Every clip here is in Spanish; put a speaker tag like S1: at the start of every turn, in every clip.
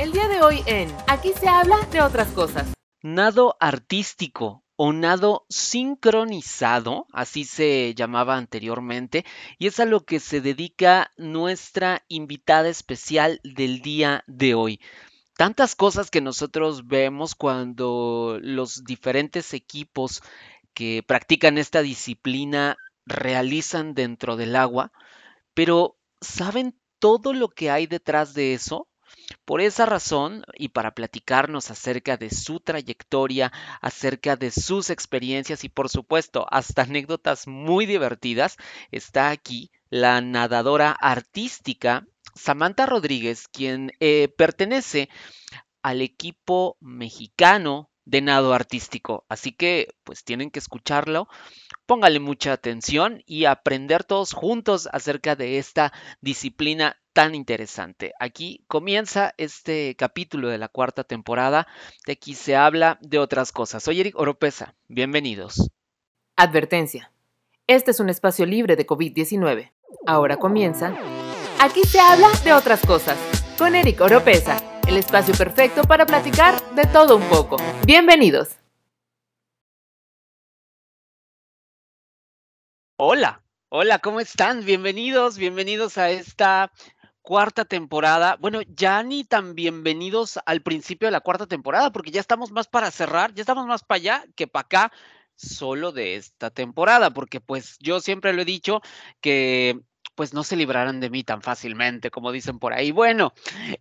S1: El día de hoy en Aquí se habla de otras cosas.
S2: Nado artístico o nado sincronizado, así se llamaba anteriormente, y es a lo que se dedica nuestra invitada especial del día de hoy. Tantas cosas que nosotros vemos cuando los diferentes equipos que practican esta disciplina realizan dentro del agua, pero ¿saben todo lo que hay detrás de eso? Por esa razón, y para platicarnos acerca de su trayectoria, acerca de sus experiencias y por supuesto hasta anécdotas muy divertidas, está aquí la nadadora artística Samantha Rodríguez, quien eh, pertenece al equipo mexicano de nado artístico. Así que pues tienen que escucharlo, póngale mucha atención y aprender todos juntos acerca de esta disciplina tan interesante. Aquí comienza este capítulo de la cuarta temporada. De aquí se habla de otras cosas. Soy Eric Oropesa. Bienvenidos.
S1: Advertencia. Este es un espacio libre de COVID-19. Ahora comienza. Aquí se habla de otras cosas. Con Eric Oropesa. El espacio perfecto para platicar de todo un poco. Bienvenidos.
S2: Hola, hola, ¿cómo están? Bienvenidos, bienvenidos a esta cuarta temporada. Bueno, ya ni tan bienvenidos al principio de la cuarta temporada, porque ya estamos más para cerrar, ya estamos más para allá que para acá, solo de esta temporada, porque pues yo siempre lo he dicho que pues no se librarán de mí tan fácilmente, como dicen por ahí. Bueno,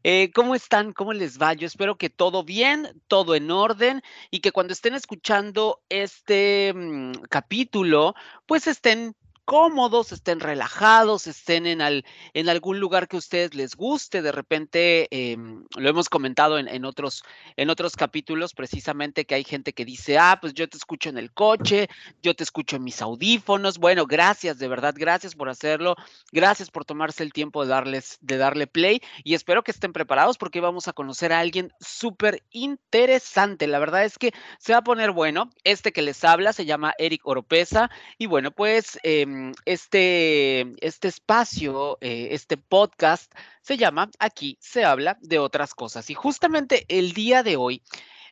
S2: eh, ¿cómo están? ¿Cómo les va? Yo espero que todo bien, todo en orden y que cuando estén escuchando este mm, capítulo, pues estén cómodos, estén relajados, estén en, al, en algún lugar que a ustedes les guste. De repente, em, lo hemos comentado en, otros, en otros capítulos, precisamente que hay gente que dice, ah, pues yo te escucho en el coche, yo te escucho en mis audífonos. Bueno, gracias, de verdad, gracias por hacerlo. Gracias por tomarse el tiempo de, darles, de darle play y espero que estén preparados porque vamos a conocer a alguien súper interesante. La verdad es que se va a poner bueno. Este que les habla se llama Eric Oropesa y bueno, pues... Em, este, este espacio, eh, este podcast, se llama Aquí se habla de otras cosas. Y justamente el día de hoy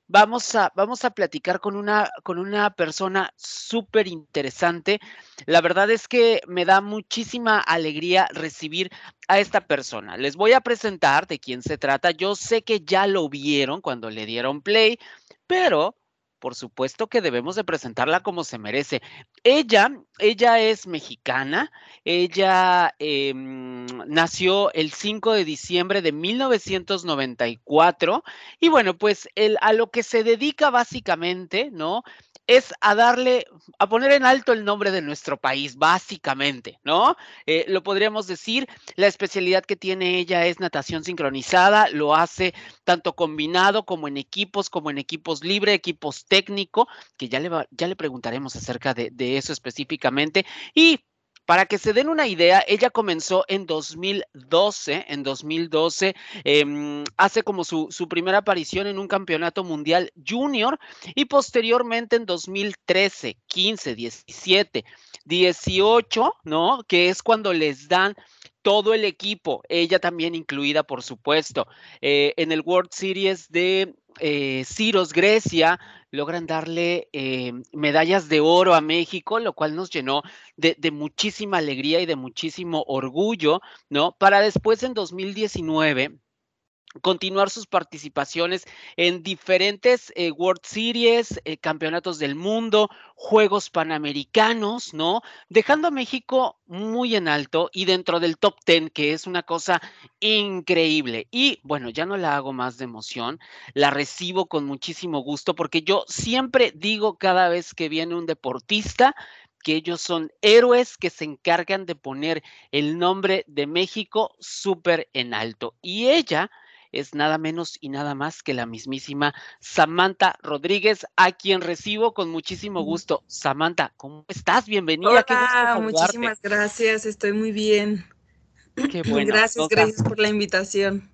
S2: vamos a, vamos a platicar con una, con una persona súper interesante. La verdad es que me da muchísima alegría recibir a esta persona. Les voy a presentar de quién se trata. Yo sé que ya lo vieron cuando le dieron play, pero por supuesto que debemos de presentarla como se merece. Ella, ella es mexicana, ella em, nació el 5 de diciembre de 1994 y bueno, pues a lo que se dedica básicamente, ¿no? Es a darle, a poner en alto el nombre de nuestro país, básicamente, ¿no? Eh, lo podríamos decir, la especialidad que tiene ella es natación sincronizada, lo hace tanto combinado como en equipos, como en equipos libre, equipos técnico, que ya le, ya le preguntaremos acerca de, de eso específicamente. Y para que se den una idea, ella comenzó en 2012, en 2012 em, hace como su, su, primera aparición en un campeonato mundial junior y posteriormente en 2013, 15, 17, 18, ¿no? Que es cuando les dan todo el equipo, ella también incluida, por supuesto, eh, en el World Series de eh, Ciros, Grecia, logran darle eh, medallas de oro a México, lo cual nos llenó de, de, muchísima alegría y de muchísimo orgullo, ¿no? Para después en 2019 continuar sus participaciones en diferentes eh, World Series, eh, campeonatos del mundo, Juegos Panamericanos, ¿no? Dejando a México muy en alto y dentro del top 10, que es una cosa increíble. Y bueno, ya no la hago más de emoción, la recibo con muchísimo gusto porque yo siempre digo cada vez que viene un deportista, que ellos son héroes que se encargan de poner el nombre de México súper en alto. Y ella es nada menos y nada más que la mismísima Samantha Rodríguez, a quien recibo con muchísimo gusto. Samantha, ¿cómo estás? Bienvenida.
S3: Hola, muchísimas gracias, estoy muy bien. Qué bueno. Gracias, gracias por la invitación.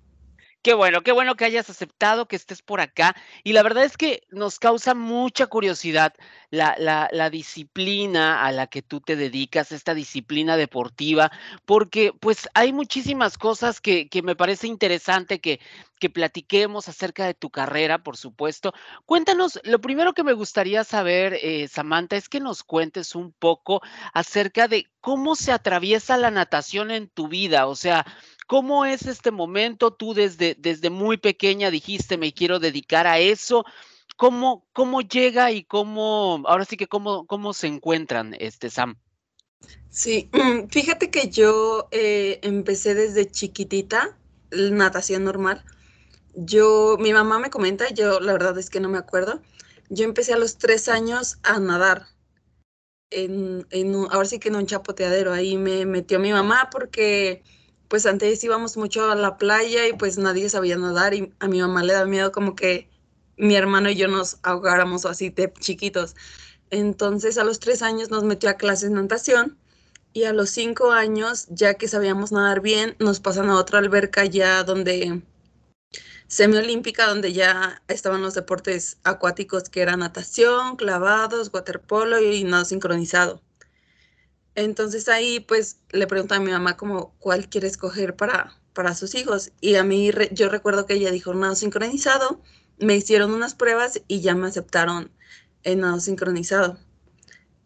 S2: Qué bueno, qué bueno que hayas aceptado que estés por acá. Y la verdad es que nos causa mucha curiosidad la, disciplina a la que tú te dedicas, esta disciplina deportiva, porque pues hay muchísimas cosas que, me parece interesante que, que platiquemos acerca de tu carrera, por supuesto. Cuéntanos, lo primero que me gustaría saber, eh, Samantha, es que nos cuentes un poco acerca de cómo se atraviesa la natación en tu vida, o sea, ¿Cómo es este momento? Tú desde, desde muy pequeña dijiste, me quiero dedicar a eso. ¿Cómo, cómo llega y cómo, ahora sí que cómo, cómo se encuentran, este Sam?
S3: Sí, fíjate que yo eh, empecé desde chiquitita, natación normal. Yo, mi mamá me comenta, yo la verdad es que no me acuerdo. Yo empecé a los tres años a nadar. En, en ahora sí que en un chapoteadero. Ahí me metió mi mamá porque pues antes íbamos mucho a la playa y pues nadie sabía nadar y a mi mamá le da miedo como que mi hermano y yo nos ahogáramos así de chiquitos. Entonces a los tres años nos metió a clases de natación y a los cinco años, ya que sabíamos nadar bien, nos pasan a otra alberca ya donde semiolímpica, donde ya estaban los deportes acuáticos que eran natación, clavados, waterpolo y nado sincronizado. Entonces ahí pues le pregunto a mi mamá como cuál quiere escoger para, para sus hijos. Y a mí yo recuerdo que ella dijo nado sincronizado, me hicieron unas pruebas y ya me aceptaron en nado sincronizado.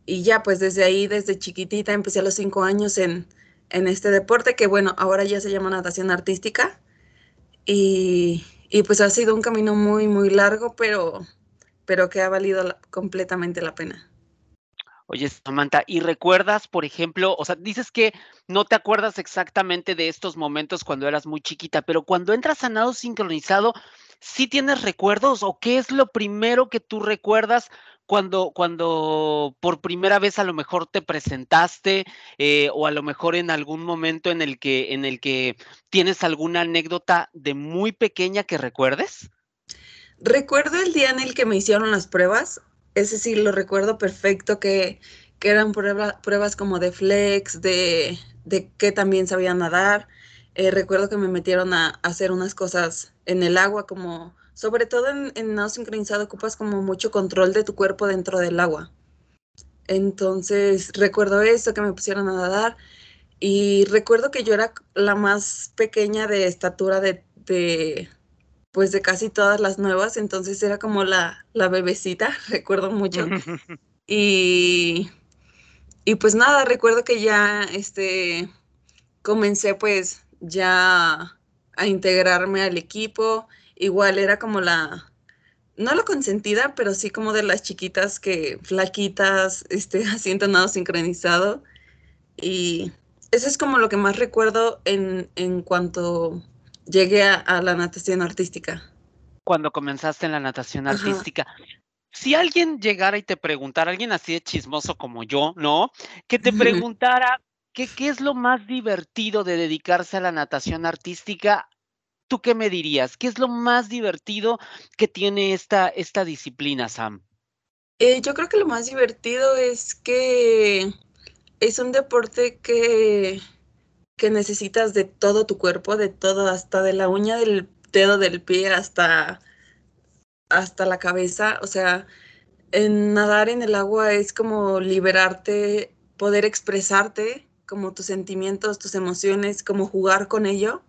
S3: Y ya pues desde ahí, desde chiquitita, empecé a los cinco años en, en este deporte que bueno, ahora ya se llama natación artística. Y, y pues ha sido un camino muy, muy largo, pero, pero que ha valido completamente la pena.
S2: Oye, Samantha, ¿y recuerdas, por ejemplo, o sea, dices que no te acuerdas exactamente de estos momentos cuando eras muy chiquita, pero cuando entras a nado sincronizado, ¿sí tienes recuerdos o qué es lo primero que tú recuerdas cuando, cuando por primera vez a lo mejor te presentaste eh, o a lo mejor en algún momento en el que, en el que tienes alguna anécdota de muy pequeña que recuerdes?
S3: Recuerdo el día en el que me hicieron las pruebas ese sí lo recuerdo perfecto, que, eran pruebas como de flex, de, de que también sabía nadar. Eh, recuerdo que me metieron a, hacer unas cosas en el agua, como sobre todo en, en nado sincronizado ocupas como mucho control de tu cuerpo dentro del agua. Entonces recuerdo eso, que me pusieron a nadar y recuerdo que yo era la más pequeña de estatura de, pues de casi todas las nuevas, entonces era como la, la bebecita, recuerdo mucho. y, y pues nada, recuerdo que ya este, comencé pues ya a integrarme al equipo, igual era como la, no la consentida, pero sí como de las chiquitas que flaquitas, este, haciendo nado sincronizado. Y eso es como lo que más recuerdo en, en cuanto llegué a, la natación artística.
S2: Cuando comenzaste en la natación artística. Si alguien llegara y te preguntara, alguien así de chismoso como yo, ¿no? Que te preguntara qué, qué es lo más divertido de dedicarse a la natación artística, ¿tú qué me dirías? ¿Qué es lo más divertido que tiene esta, esta disciplina, Sam?
S3: Eh, yo creo que lo más divertido es que es un deporte que que necesitas de todo tu cuerpo, de todo, hasta de la uña del dedo del pie hasta, hasta la cabeza. O sea, en nadar en el agua es como liberarte, poder expresarte como tus sentimientos, tus emociones, como jugar con ello.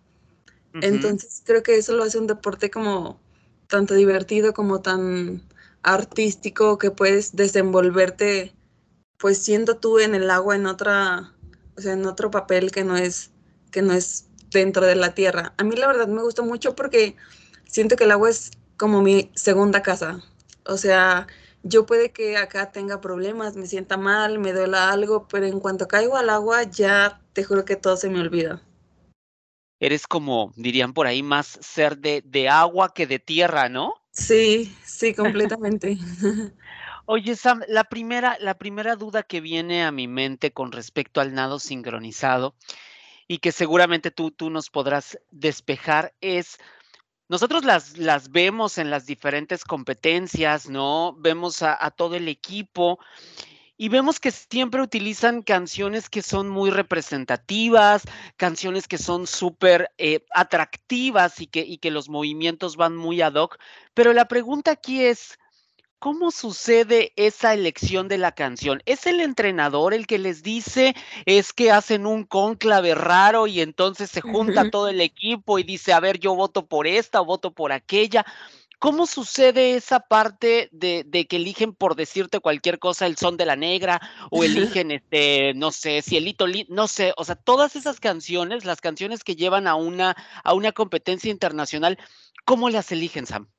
S3: Entonces creo que eso lo hace un deporte como tanto divertido como tan artístico que puedes desenvolverte pues siendo tú en el agua en otra o sea, en otro papel que no es, que no es dentro de la tierra. A mí la verdad me gusta mucho porque siento que el agua es como mi segunda casa. O sea, yo puede que acá tenga problemas, me sienta mal, me duela algo, pero en cuanto caigo al agua ya te juro que todo se me olvida.
S2: Eres como, dirían por ahí, más ser de, de agua que de tierra, ¿no?
S3: Sí, sí, completamente.
S2: Oye, Sam, la primera, la primera duda que viene a mi mente con respecto al nado sincronizado y que seguramente tú, tú nos podrás despejar es, nosotros las, las vemos en las diferentes competencias, ¿no? Vemos a, todo el equipo y vemos que siempre utilizan canciones que son muy representativas, canciones que son súper eh, atractivas y que, y que los movimientos van muy ad hoc. Pero la pregunta aquí es, ¿Cómo sucede esa elección de la canción? ¿Es el entrenador el que les dice, es que hacen un cónclave raro y entonces se junta todo el equipo y dice, a ver, yo voto por esta o voto por aquella? ¿Cómo sucede esa parte de, que eligen, por decirte cualquier cosa, el son de la negra o eligen, este, no sé, cielito, no sé, o sea, todas esas canciones, las canciones que llevan a una, a una competencia internacional, ¿cómo las eligen, Sam?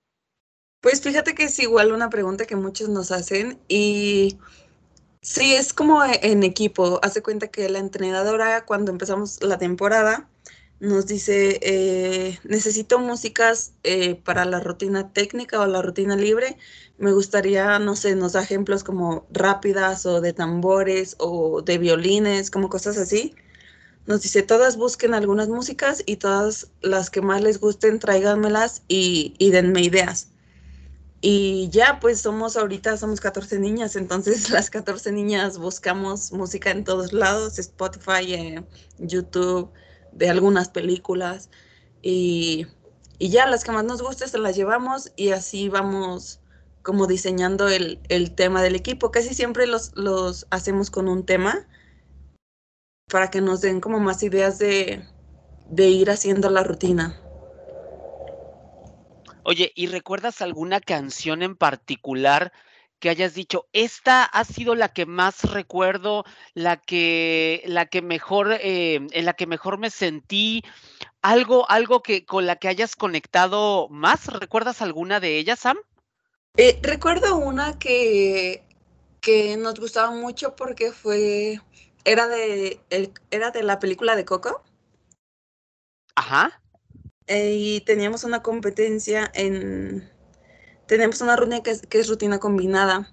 S3: Pues fíjate que es igual una pregunta que muchos nos hacen y sí, es como en equipo. Hace cuenta que la entrenadora cuando empezamos la temporada nos dice, eh, necesito músicas eh, para la rutina técnica o la rutina libre. Me gustaría, no sé, nos da ejemplos como rápidas o de tambores o de violines, como cosas así. Nos dice, todas busquen algunas músicas y todas las que más les gusten, tráiganmelas y denme ideas. Y ya, pues somos ahorita, somos 14 niñas, entonces las 14 niñas buscamos música en todos lados, Spotify, eh, YouTube, de algunas películas y, ya las que más nos gusten se las llevamos y así vamos como diseñando el, tema del equipo. Casi siempre los, los, hacemos con un tema para que nos den como más ideas de, de ir haciendo la rutina.
S2: Oye, ¿y recuerdas alguna canción en particular que hayas dicho, esta ha sido la que más recuerdo, la que, la que mejor, eh, en la que mejor me sentí, algo, algo que con la que hayas conectado más? ¿Recuerdas alguna de ellas, Sam?
S3: Eh, recuerdo una que, que nos gustaba mucho porque fue, era de, era de la película de Coco.
S2: Ajá.
S3: Eh, y teníamos una competencia en, tenemos una rutina que es, rutina combinada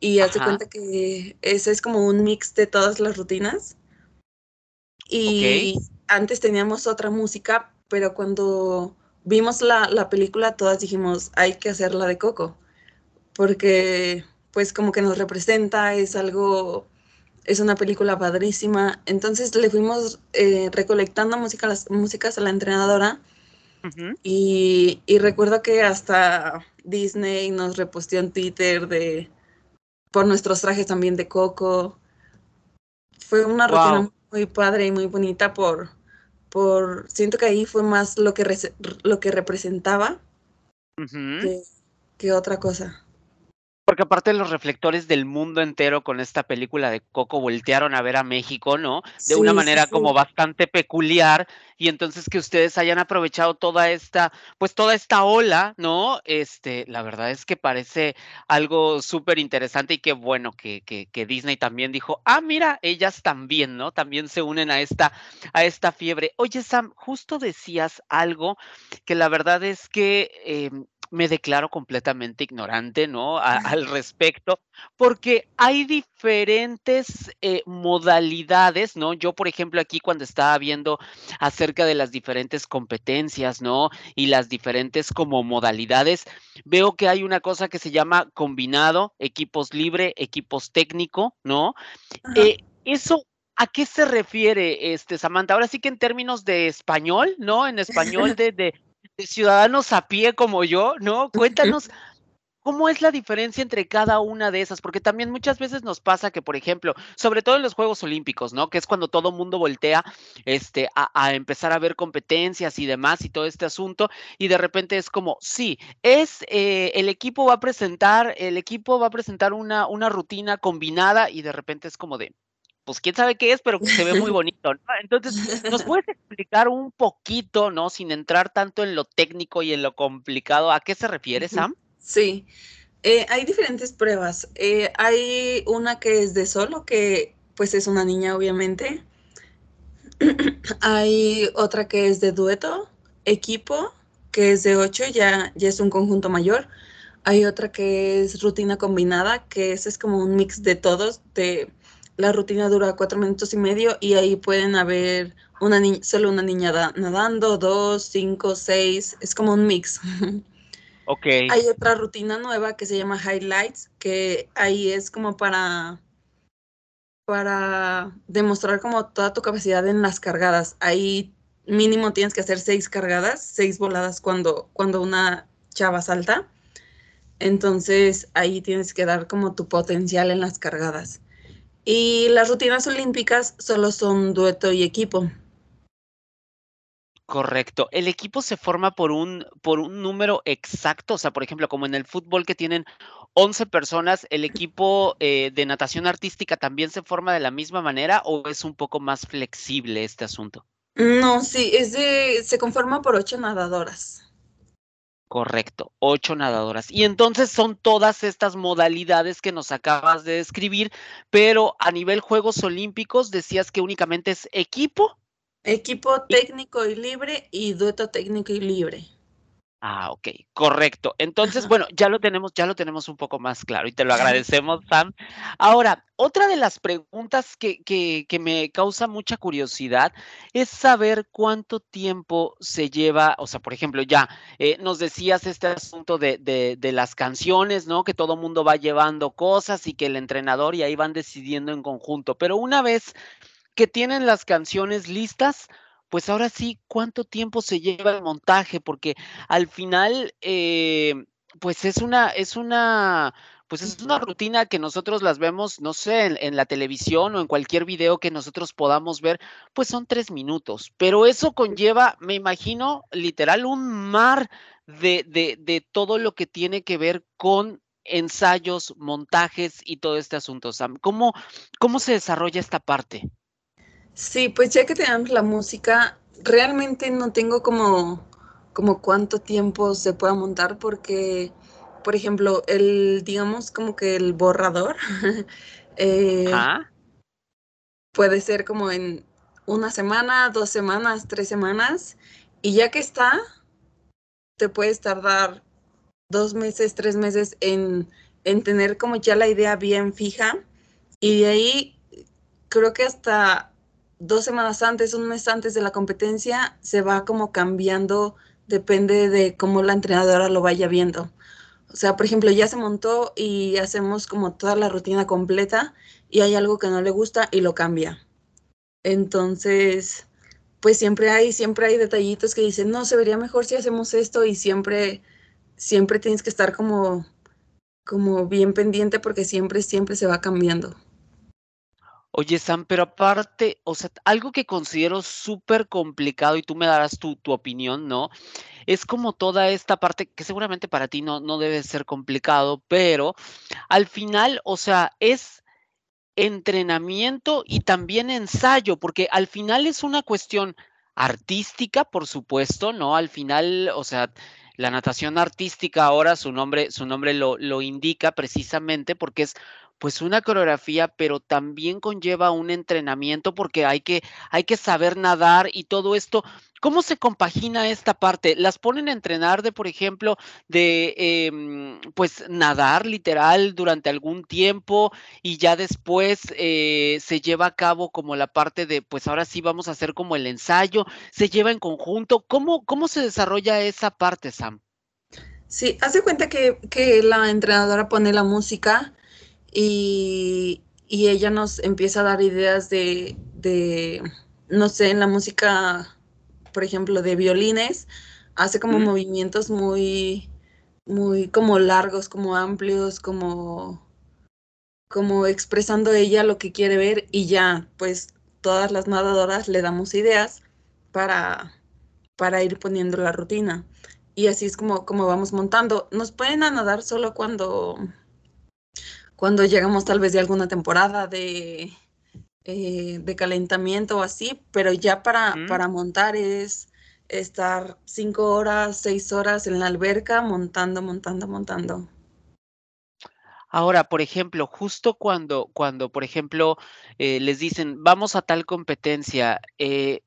S3: y hace cuenta que ese es como un mix de todas las rutinas. Y antes teníamos otra música, pero cuando vimos la, la, película todas dijimos, hay que hacer la de Coco, porque pues como que nos representa, es algo, es una película padrísima. Entonces le fuimos eh, recolectando música, las músicas a la entrenadora y, y recuerdo que hasta Disney nos reposteó en Twitter de por nuestros trajes también de Coco. Fue una rutina muy padre y muy bonita por, por siento que ahí fue más lo que, lo que representaba que otra cosa.
S2: Porque aparte los reflectores del mundo entero con esta película de Coco voltearon a ver a México, ¿no? De una manera como bastante peculiar y entonces que ustedes hayan aprovechado toda esta, pues toda esta ola, ¿no? Este, la verdad es que parece algo súper interesante y qué bueno que, que, que, Disney también dijo, ah, mira, ellas también, ¿no? También se unen a esta, a esta fiebre. Oye, Sam, justo decías algo que la verdad es que em, me declaro completamente ignorante, ¿no? al respecto, porque hay diferentes eh, modalidades, ¿no? Yo, por ejemplo, aquí cuando estaba viendo acerca de las diferentes competencias, ¿no? Y las diferentes como modalidades, veo que hay una cosa que se llama combinado, equipos libre, equipos técnico, ¿no? Eh, eso ¿A qué se refiere, este, Samantha? Ahora sí que en términos de español, ¿no? En español de, de, ciudadanos a pie como yo, ¿no? Cuéntanos. ¿Cómo es la diferencia entre cada una de esas? Porque también muchas veces nos pasa que, por ejemplo, sobre todo en los Juegos Olímpicos, ¿no? Que es cuando todo mundo voltea este, a, empezar a ver competencias y demás y todo este asunto, y de repente es como, sí, es eh, el equipo va a presentar, el equipo va a presentar una, una rutina combinada, y de repente es como de, pues quién sabe qué es, pero se ve muy bonito, ¿no? Entonces, ¿nos puedes explicar un poquito, ¿no? Sin entrar tanto en lo técnico y en lo complicado, ¿a qué se refiere, Sam?
S3: Sí, eh, hay diferentes pruebas. Eh, hay una que es de solo, que pues es una niña, obviamente. hay otra que es de dueto, equipo, que es de ocho, ya, ya es un conjunto mayor. Hay otra que es rutina combinada, que ese es como un mix de todos, de la rutina dura cuatro minutos y medio y ahí pueden haber una solo una niña nadando, dos, cinco, seis, es como un mix.
S2: Ok.
S3: Hay otra rutina nueva que se llama Highlights, que ahí es como para para demostrar como toda tu capacidad en las cargadas. Ahí mínimo tienes que hacer seis cargadas, seis voladas cuando, cuando una chava salta. Entonces ahí tienes que dar como tu potencial en las cargadas. Y las rutinas olímpicas solo son dueto y equipo.
S2: Correcto. ¿El equipo se forma por un, por un número exacto? O sea, por ejemplo, como en el fútbol que tienen 11 personas, ¿el equipo eh, de natación artística también se forma de la misma manera o es un poco más flexible este asunto?
S3: No, sí, es de, se conforma por ocho nadadoras.
S2: Correcto, ocho nadadoras. Y entonces son todas estas modalidades que nos acabas de describir, pero a nivel Juegos Olímpicos decías que únicamente es equipo
S3: Equipo técnico y libre y dueto técnico y libre.
S2: Ah, ok, correcto. Entonces, bueno, ya lo tenemos, ya lo tenemos un poco más claro y te lo agradecemos, Sam. Ahora, otra de las preguntas que, que, que, me causa mucha curiosidad es saber cuánto tiempo se lleva, o sea, por ejemplo, ya eh, nos decías este asunto de, de, de las canciones, ¿no? Que todo mundo va llevando cosas y que el entrenador y ahí van decidiendo en conjunto, pero una vez que tienen las canciones listas, pues ahora sí, ¿cuánto tiempo se lleva el montaje? Porque al final, eh, pues es una, es una, pues es una rutina que nosotros las vemos, no sé, en, en, la televisión o en cualquier video que nosotros podamos ver, pues son tres minutos. Pero eso conlleva, me imagino, literal, un mar de, de, de todo lo que tiene que ver con ensayos, montajes y todo este asunto, Sam. ¿Cómo, cómo se desarrolla esta parte?
S3: Sí, pues ya que tenemos la música, realmente no tengo como, como cuánto tiempo se pueda montar porque, por ejemplo, el, digamos como que el borrador eh,
S2: ¿Ah?
S3: puede ser como en una semana, dos semanas, tres semanas, y ya que está, te puedes tardar dos meses, tres meses en, en tener como ya la idea bien fija, y de ahí creo que hasta dos semanas antes, un mes antes de la competencia, se va como cambiando, depende de cómo la entrenadora lo vaya viendo. O sea, por ejemplo, ya se montó y hacemos como toda la rutina completa y hay algo que no le gusta y lo cambia. Entonces, pues siempre hay, siempre hay detallitos que dicen, no, se vería mejor si hacemos esto y siempre, siempre tienes que estar como, como bien pendiente porque siempre, siempre se va cambiando.
S2: Oye, Sam, pero aparte, o sea, algo que considero súper complicado y tú me darás tu, tu, opinión, ¿no? Es como toda esta parte que seguramente para ti no, no debe ser complicado, pero al final, o sea, es entrenamiento y también ensayo, porque al final es una cuestión artística, por supuesto, ¿no? Al final, o sea, la natación artística ahora su nombre, su nombre lo, lo indica precisamente porque es pues una coreografía, pero también conlleva un entrenamiento porque hay que, hay que saber nadar y todo esto. ¿Cómo se compagina esta parte? ¿Las ponen a entrenar de, por ejemplo, de eh, pues nadar literal durante algún tiempo y ya después eh, se lleva a cabo como la parte de, pues ahora sí vamos a hacer como el ensayo, se lleva en conjunto? ¿Cómo, cómo se desarrolla esa parte, Sam?
S3: Sí, hace cuenta que, que la entrenadora pone la música y, y, ella nos empieza a dar ideas de, de, no sé, en la música, por ejemplo, de violines, hace como mm. movimientos muy, muy como largos, como amplios, como, como expresando ella lo que quiere ver y ya, pues todas las nadadoras le damos ideas para, para ir poniendo la rutina. Y así es como, como vamos montando. Nos pueden nadar solo cuando cuando llegamos tal vez de alguna temporada de, eh, de calentamiento o así, pero ya para, mm. para montar es estar cinco horas, seis horas en la alberca montando, montando, montando.
S2: Ahora, por ejemplo, justo cuando, cuando por ejemplo, eh, les dicen, vamos a tal competencia, eh,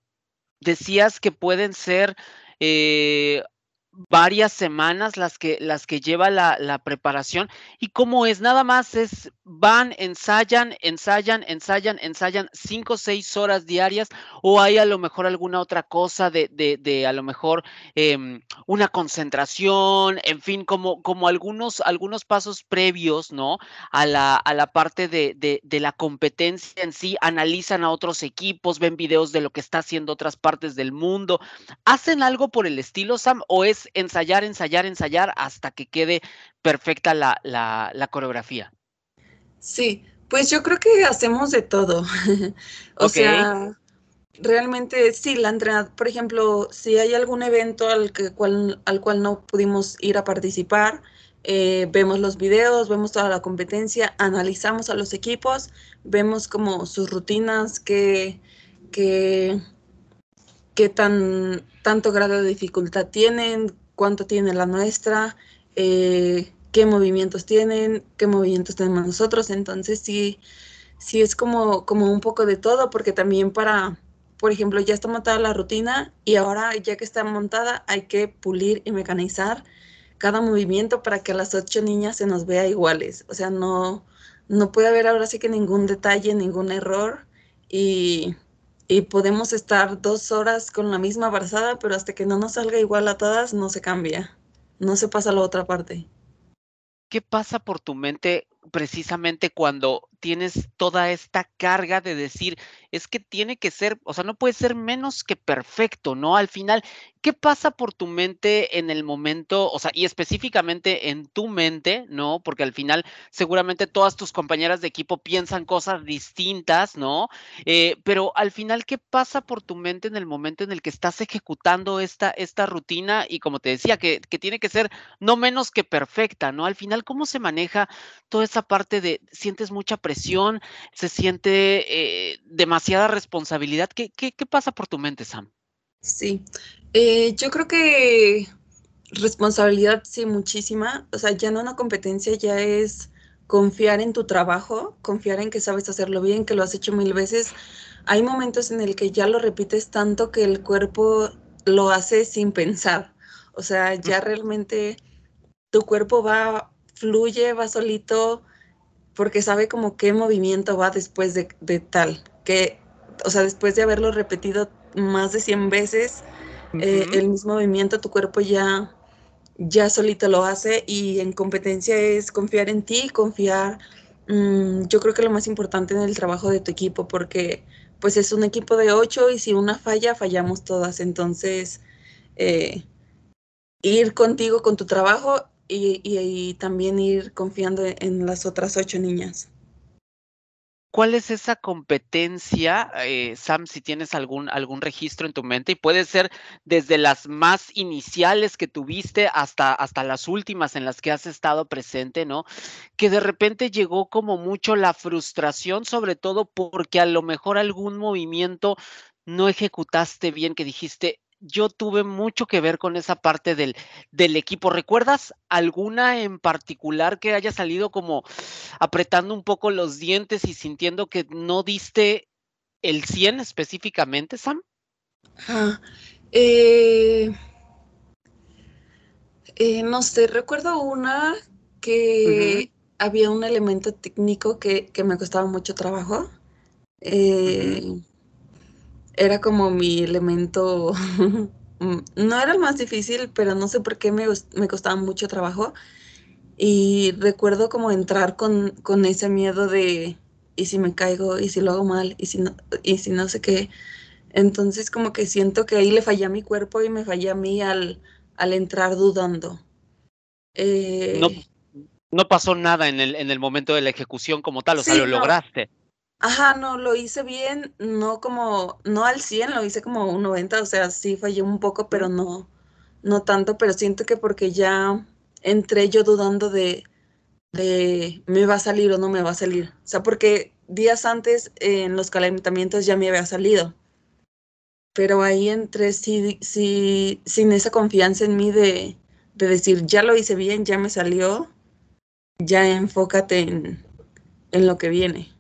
S2: decías que pueden ser eh, varias semanas las que, las que lleva la, preparación. ¿Y cómo es? Nada más es, van, ensayan, ensayan, ensayan, ensayan cinco o seis horas diarias o hay a lo mejor alguna otra cosa de, de, a lo mejor eh, una concentración, en fin, como, como algunos, algunos pasos previos, ¿no? A la, a la parte de, de, de la competencia en sí, analizan a otros equipos, ven videos de lo que está haciendo otras partes del mundo. ¿Hacen algo por el estilo, Sam? ¿O es ensayar, ensayar, ensayar hasta que quede perfecta la, la, la coreografía.
S3: Sí, pues yo creo que hacemos de todo. o okay. sea, realmente sí, la entrenada, por ejemplo, si hay algún evento al, que, cual, al cual no pudimos ir a participar, eh, vemos los videos, vemos toda la competencia, analizamos a los equipos, vemos como sus rutinas, que, que qué tan, tanto grado de dificultad tienen, cuánto tiene la nuestra, eh, qué movimientos tienen, qué movimientos tenemos nosotros. Entonces sí, sí es como, como un poco de todo, porque también para, por ejemplo, ya está montada la rutina y ahora ya que está montada hay que pulir y mecanizar cada movimiento para que a las ocho niñas se nos vea iguales. O sea, no, no puede haber ahora sí que ningún detalle, ningún error. Y y podemos estar dos horas con la misma abrazada, pero hasta que no nos salga igual a todas, no se cambia, no se pasa a la otra parte.
S2: ¿Qué pasa por tu mente precisamente cuando tienes toda esta carga de decir, es que tiene que ser, o sea, no puede ser menos que perfecto, ¿no? Al final, ¿qué pasa por tu mente en el momento, o sea, y específicamente en tu mente, ¿no? Porque al final seguramente todas tus compañeras de equipo piensan cosas distintas, ¿no? Eh, pero al final, ¿qué pasa por tu mente en el momento en el que estás ejecutando esta, esta rutina? Y como te decía, que, que tiene que ser no menos que perfecta, ¿no? Al final, ¿cómo se maneja toda esa parte de, sientes mucha presión, se siente eh, demasiada responsabilidad? ¿Qué, ¿Qué, qué, pasa por tu mente, Sam?
S3: Sí, eh, yo creo que responsabilidad, sí, muchísima. O sea, ya no una competencia, ya es confiar en tu trabajo, confiar en que sabes hacerlo bien, que lo has hecho mil veces. Hay momentos en el que ya lo repites tanto que el cuerpo lo hace sin pensar. O sea, ya realmente tu cuerpo va, fluye, va solito, porque sabe como qué movimiento va después de, de tal, que, o sea, después de haberlo repetido más de 100 veces, uh -huh. eh, el mismo movimiento, tu cuerpo ya, ya solito lo hace y en competencia es confiar en ti, confiar, mmm, yo creo que lo más importante en el trabajo de tu equipo, porque pues es un equipo de ocho y si una falla, fallamos todas, entonces eh, ir contigo con tu trabajo y, y, y, también ir confiando en las otras ocho niñas.
S2: ¿Cuál es esa competencia, eh, Sam, si tienes algún, algún registro en tu mente? Y puede ser desde las más iniciales que tuviste hasta, hasta las últimas en las que has estado presente, ¿no? Que de repente llegó como mucho la frustración, sobre todo porque a lo mejor algún movimiento no ejecutaste bien, que dijiste, yo tuve mucho que ver con esa parte del, del, equipo. ¿Recuerdas alguna en particular que haya salido como apretando un poco los dientes y sintiendo que no diste el 100 específicamente, Sam?
S3: Ah, eh, eh, no sé, recuerdo una que uh -huh. había un elemento técnico que, que, me costaba mucho trabajo. Eh, uh -huh era como mi elemento, no era el más difícil, pero no sé por qué me, me costaba mucho trabajo. Y recuerdo como entrar con, con, ese miedo de, ¿y si me caigo? ¿Y si lo hago mal? ¿Y si no, y si no sé qué? Entonces como que siento que ahí le fallé a mi cuerpo y me fallé a mí al, al entrar dudando.
S2: Eh, no, no, pasó nada en el, en el momento de la ejecución como tal, o sí, sea, lo no. lograste.
S3: Ajá, no, lo hice bien, no como, no al 100, lo hice como un 90, o sea, sí fallé un poco, pero no, no tanto, pero siento que porque ya entré yo dudando de, de me va a salir o no me va a salir. O sea, porque días antes en los calentamientos ya me había salido. Pero ahí entré sí, sí, sin esa confianza en mí de, de decir, ya lo hice bien, ya me salió, ya enfócate en, en lo que viene.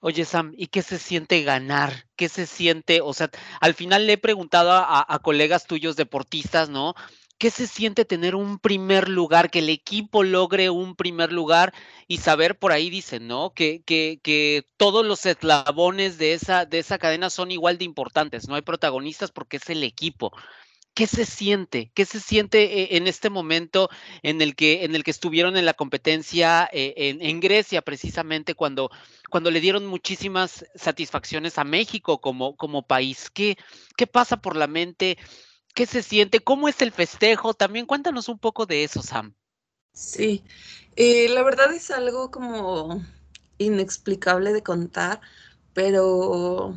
S2: Oye, Sam, ¿y qué se siente ganar? ¿Qué se siente? O sea, al final le he preguntado a, colegas tuyos deportistas, ¿no? ¿Qué se siente tener un primer lugar, que el equipo logre un primer lugar y saber, por ahí dicen, ¿no? Que, que, que todos los eslabones de esa, de esa cadena son igual de importantes, no hay protagonistas porque es el equipo. ¿Qué se siente? ¿Qué se siente eh, en este momento en el que, en el que estuvieron en la competencia eh, en, Grecia, precisamente cuando, cuando le dieron muchísimas satisfacciones a México como, como país? ¿Qué, ¿Qué pasa por la mente? ¿Qué se siente? ¿Cómo es el festejo? También cuéntanos un poco de eso, Sam.
S3: Sí, eh, la verdad es algo como inexplicable de contar, pero,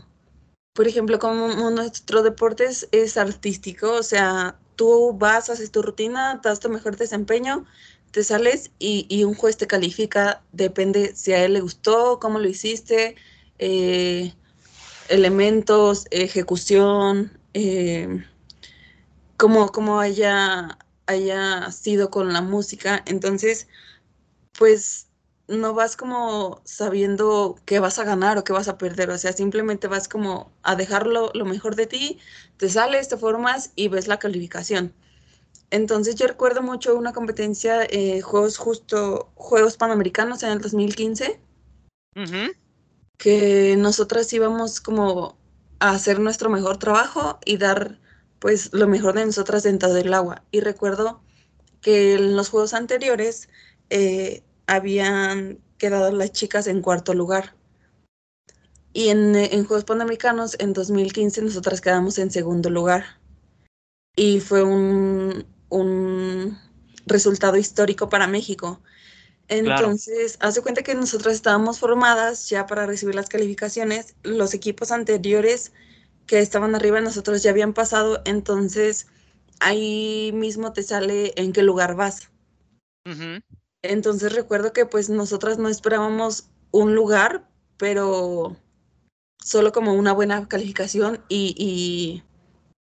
S3: por ejemplo, como nuestro deporte es, artístico, o sea, tú vas, haces tu rutina, das tu mejor desempeño, te sales y, un juez te califica, depende si a él le gustó, cómo lo hiciste, eh, elementos, ejecución, eh, como haya, haya sido con la música. Entonces, pues no vas como sabiendo qué vas a ganar o qué vas a perder, o sea, simplemente vas como a dejarlo lo mejor de ti, te sales, te formas y ves la calificación. Entonces yo recuerdo mucho una competencia, eh, Juegos Justo, Juegos Panamericanos en el 2015, uh -huh. que nosotras íbamos como a hacer nuestro mejor trabajo y dar pues lo mejor de nosotras dentro del agua. Y recuerdo que en los juegos anteriores eh, habían quedado las chicas en cuarto lugar. Y en, en, Juegos Panamericanos en 2015 nosotras quedamos en segundo lugar. Y fue un, un resultado histórico para México. Entonces, claro. hace cuenta que nosotras estábamos formadas ya para recibir las calificaciones. Los equipos anteriores que estaban arriba nosotros ya habían pasado, entonces ahí mismo te sale en qué lugar vas. Uh -huh. Entonces recuerdo que pues nosotras no esperábamos un lugar, pero solo como una buena calificación y,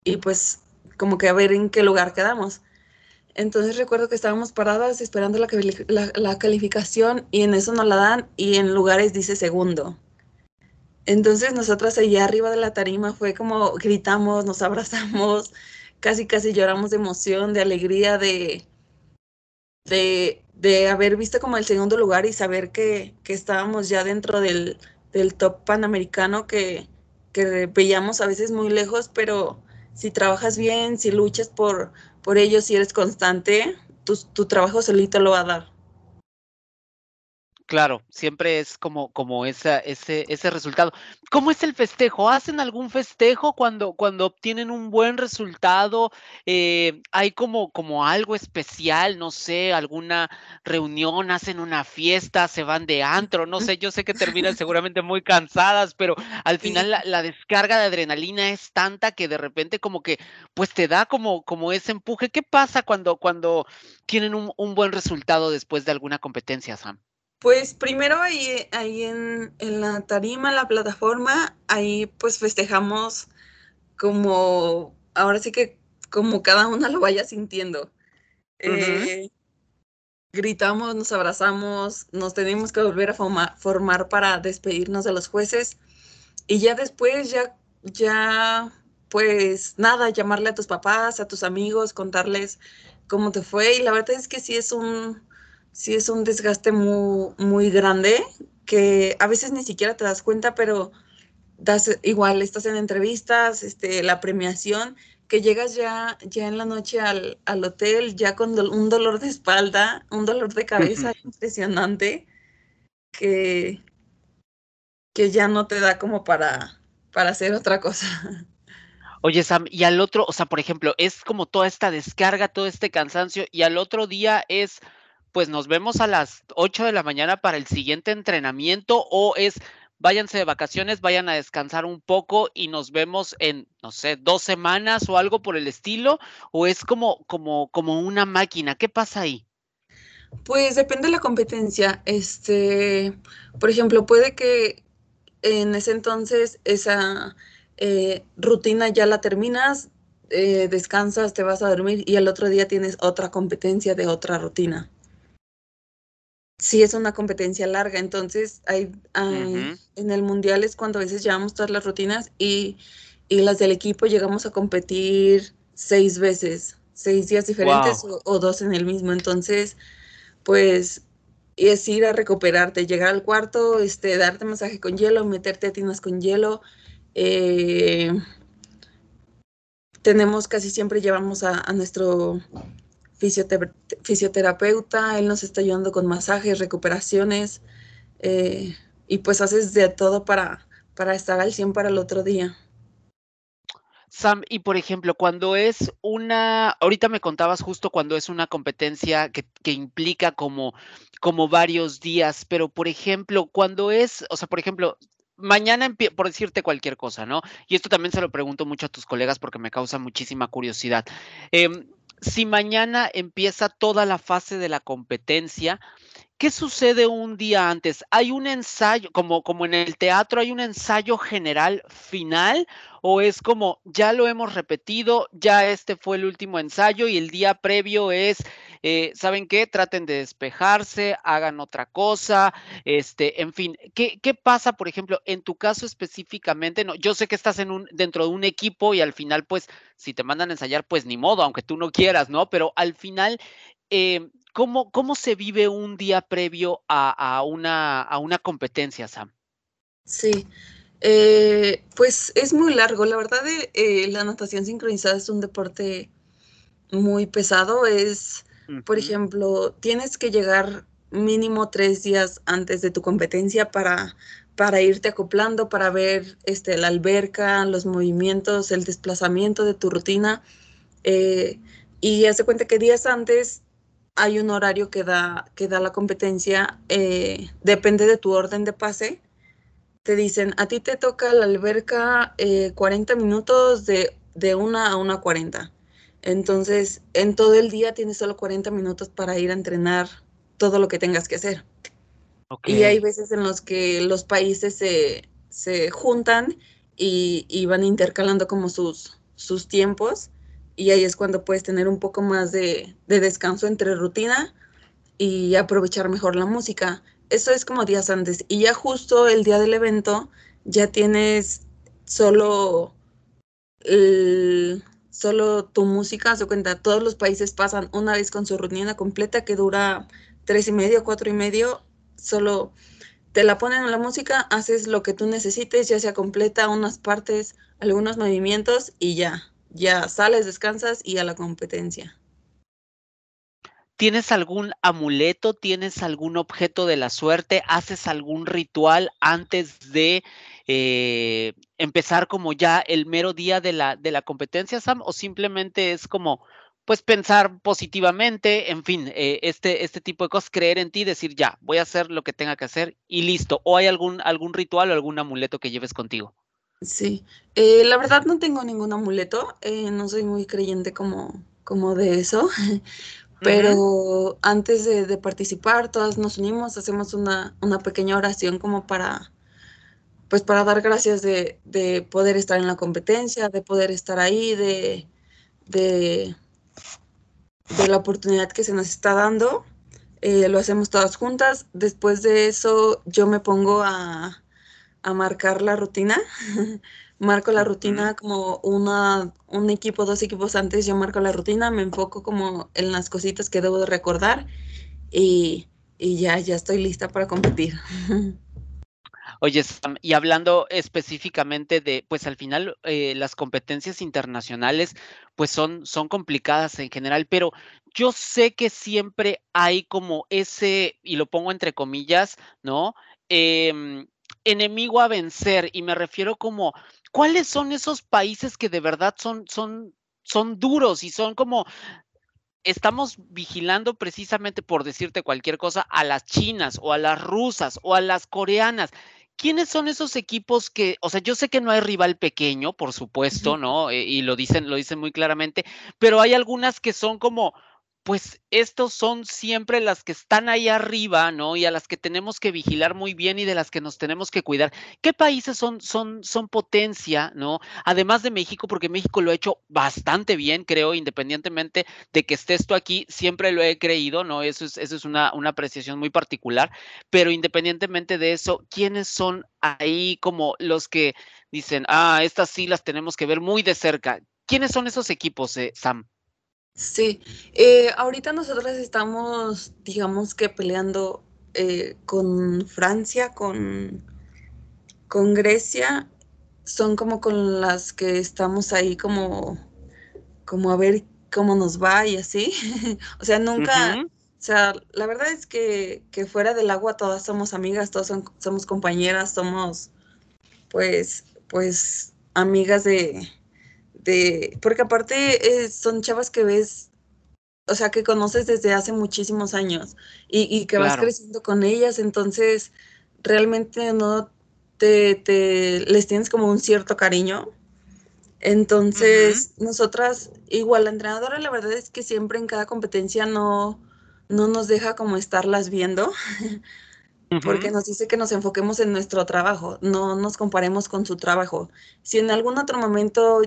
S3: y, pues como que a ver en qué lugar quedamos. Entonces recuerdo que estábamos paradas esperando la calificación y en eso nos la dan y en lugares dice segundo. Entonces nosotras allá arriba de la tarima fue como gritamos, nos abrazamos, casi casi lloramos de emoción, de alegría, de, de, de haber visto como el segundo lugar y saber que, que estábamos ya dentro del, del top panamericano que, que, veíamos a veces muy lejos, pero si trabajas bien, si luchas por, por ello, si eres constante, tu, tu trabajo solito lo va a dar.
S2: Claro, siempre es como, como esa, ese, ese resultado. ¿Cómo es el festejo? ¿Hacen algún festejo cuando, cuando obtienen un buen resultado? Eh, ¿Hay como, como algo especial? No sé, alguna reunión, hacen una fiesta, se van de antro, no sé, yo sé que terminan seguramente muy cansadas, pero al final la, la, descarga de adrenalina es tanta que de repente como que pues te da como, como ese empuje. ¿Qué pasa cuando, cuando tienen un, un buen resultado después de alguna competencia, Sam?
S3: Pues primero ahí, ahí en, en, la tarima, en la plataforma, ahí pues festejamos como, ahora sí que como cada una lo vaya sintiendo. Uh -huh. eh, gritamos, nos abrazamos, nos tenemos que volver a formar, formar para despedirnos de los jueces y ya después ya, ya pues nada, llamarle a tus papás, a tus amigos, contarles cómo te fue y la verdad es que sí es un sí es un desgaste muy, muy grande que a veces ni siquiera te das cuenta, pero das igual, estás en entrevistas, este, la premiación, que llegas ya, ya en la noche al, al hotel, ya con do un dolor de espalda, un dolor de cabeza impresionante, que, que ya no te da como para, para hacer otra cosa.
S2: Oye, Sam, y al otro, o sea, por ejemplo, es como toda esta descarga, todo este cansancio, y al otro día es pues nos vemos a las 8 de la mañana para el siguiente entrenamiento o es váyanse de vacaciones, vayan a descansar un poco y nos vemos en, no sé, dos semanas o algo por el estilo, o es como, como, como una máquina. ¿Qué pasa ahí?
S3: Pues depende de la competencia. Este, por ejemplo, puede que en ese entonces esa eh, rutina ya la terminas, eh, descansas, te vas a dormir y el otro día tienes otra competencia de otra rutina. Sí es una competencia larga, entonces hay, en el mundial es cuando a veces llevamos todas las rutinas y, las del equipo llegamos a competir seis veces, seis días diferentes o, dos en el mismo, entonces pues es ir a recuperarte, llegar al cuarto, este, darte masaje con hielo, meterte a tinas con hielo. Eh, tenemos casi siempre llevamos a, a nuestro fisioterapeuta, él nos está ayudando con masajes, recuperaciones, eh, y pues haces de todo para, para estar al 100 para el otro día.
S2: Sam, y por ejemplo, cuando es una, ahorita me contabas justo cuando es una competencia que, que, implica como, como varios días, pero por ejemplo, cuando es, o sea, por ejemplo, mañana, por decirte cualquier cosa, ¿no? Y esto también se lo pregunto mucho a tus colegas porque me causa muchísima curiosidad. Eh, si mañana empieza toda la fase de la competencia, ¿qué sucede un día antes? ¿Hay un ensayo, como, como en el teatro, hay un ensayo general final? ¿O es como, ya lo hemos repetido, ya este fue el último ensayo y el día previo es eh, ¿saben qué? Traten de despejarse, hagan otra cosa, este, en fin, ¿qué, ¿qué, pasa, por ejemplo, en tu caso específicamente? No, yo sé que estás en un, dentro de un equipo y al final, pues, si te mandan a ensayar, pues ni modo, aunque tú no quieras, ¿no? Pero al final, eh, ¿cómo, ¿cómo, se vive un día previo a, a, una, a una competencia, Sam?
S3: Sí, eh, pues es muy largo. La verdad, eh, la natación sincronizada es un deporte muy pesado. Es por ejemplo, tienes que llegar mínimo tres días antes de tu competencia para, para irte acoplando, para ver este, la alberca, los movimientos, el desplazamiento de tu rutina. Eh, y hace cuenta que días antes hay un horario que da, que da la competencia, eh, depende de tu orden de pase. Te dicen, a ti te toca la alberca 40 eh, minutos de, de 1 a 1.40 entonces, en todo el día tienes solo 40 minutos para ir a entrenar todo lo que tengas que hacer. Y hay veces en los que los países se, se juntan y, y, van intercalando como sus, sus tiempos y ahí es cuando puedes tener un poco más de, de, descanso entre rutina y aprovechar mejor la música. Eso es como días antes y ya justo el día del evento ya tienes solo solo tu música, se cuenta, todos los países pasan una vez con su rutina completa que dura tres y medio, cuatro y medio, solo te la ponen en la música, haces lo que tú necesites, ya sea completa, unas partes, algunos movimientos y ya, ya sales, descansas y a la competencia.
S2: ¿Tienes algún amuleto? ¿Tienes algún objeto de la suerte? ¿Haces algún ritual antes de eh, empezar como ya el mero día de la, de la competencia, Sam? ¿O simplemente es como, pues pensar positivamente, en fin, eh, este, este tipo de cosas, creer en ti, decir ya, voy a hacer lo que tenga que hacer y listo? ¿O hay algún, algún ritual o algún amuleto que lleves contigo?
S3: Sí, eh, la verdad no tengo ningún amuleto, no soy muy creyente como, como de eso, pero antes de, participar, todas nos unimos, hacemos una, pequeña oración como para, pues para dar gracias de, poder estar en la competencia, de poder estar ahí, de, de, la oportunidad que se nos está dando. Eh, lo hacemos todas juntas. Después de eso, yo me pongo a, a marcar la rutina marco la rutina como una, un equipo, dos equipos antes, yo marco la rutina, me enfoco como en las cositas que debo de recordar y, ya, ya estoy lista para competir.
S2: Oye, y hablando específicamente de, pues al final eh, las competencias internacionales, pues son, son complicadas en general, pero yo sé que siempre hay como ese, y lo pongo entre comillas, ¿no? Em, enemigo a vencer, y me refiero como ¿cuáles son esos países que de verdad son, son, son duros y son como, estamos vigilando precisamente por decirte cualquier cosa a las chinas o a las rusas o a las coreanas? ¿Quiénes son esos equipos que, o sea, yo sé que no hay rival pequeño, por supuesto, ¿no? Eh, y lo dicen, lo dicen muy claramente, pero hay algunas que son como, pues estos son siempre las que están ahí arriba, ¿no? Y a las que tenemos que vigilar muy bien y de las que nos tenemos que cuidar. ¿Qué países son, son, son potencia, ¿no? Además de México, porque México lo ha hecho bastante bien, creo, independientemente de que esté esto aquí, siempre lo he creído, ¿no? Eso es, eso es una, una apreciación muy particular, pero independientemente de eso, ¿quiénes son ahí como los que dicen, ah, estas sí las tenemos que ver muy de cerca? ¿Quiénes son esos equipos, eh, Sam?
S3: Sí, eh, ahorita nosotros estamos, digamos que peleando eh, con Francia, con, con Grecia, son como con las que estamos ahí como, como a ver cómo nos va y así. o sea, nunca, o sea, la verdad es que, que, fuera del agua todas somos amigas, todas somos compañeras, somos pues, pues amigas de, porque aparte eh, son chavas que ves, o sea, que conoces desde hace muchísimos años y, que vas creciendo con ellas, entonces realmente no te, te, les tienes como un cierto cariño. Entonces, nosotras, igual la entrenadora, la verdad es que siempre en cada competencia no, no nos deja como estarlas viendo, porque nos dice que nos enfoquemos en nuestro trabajo, no nos comparemos con su trabajo. Si en algún otro momento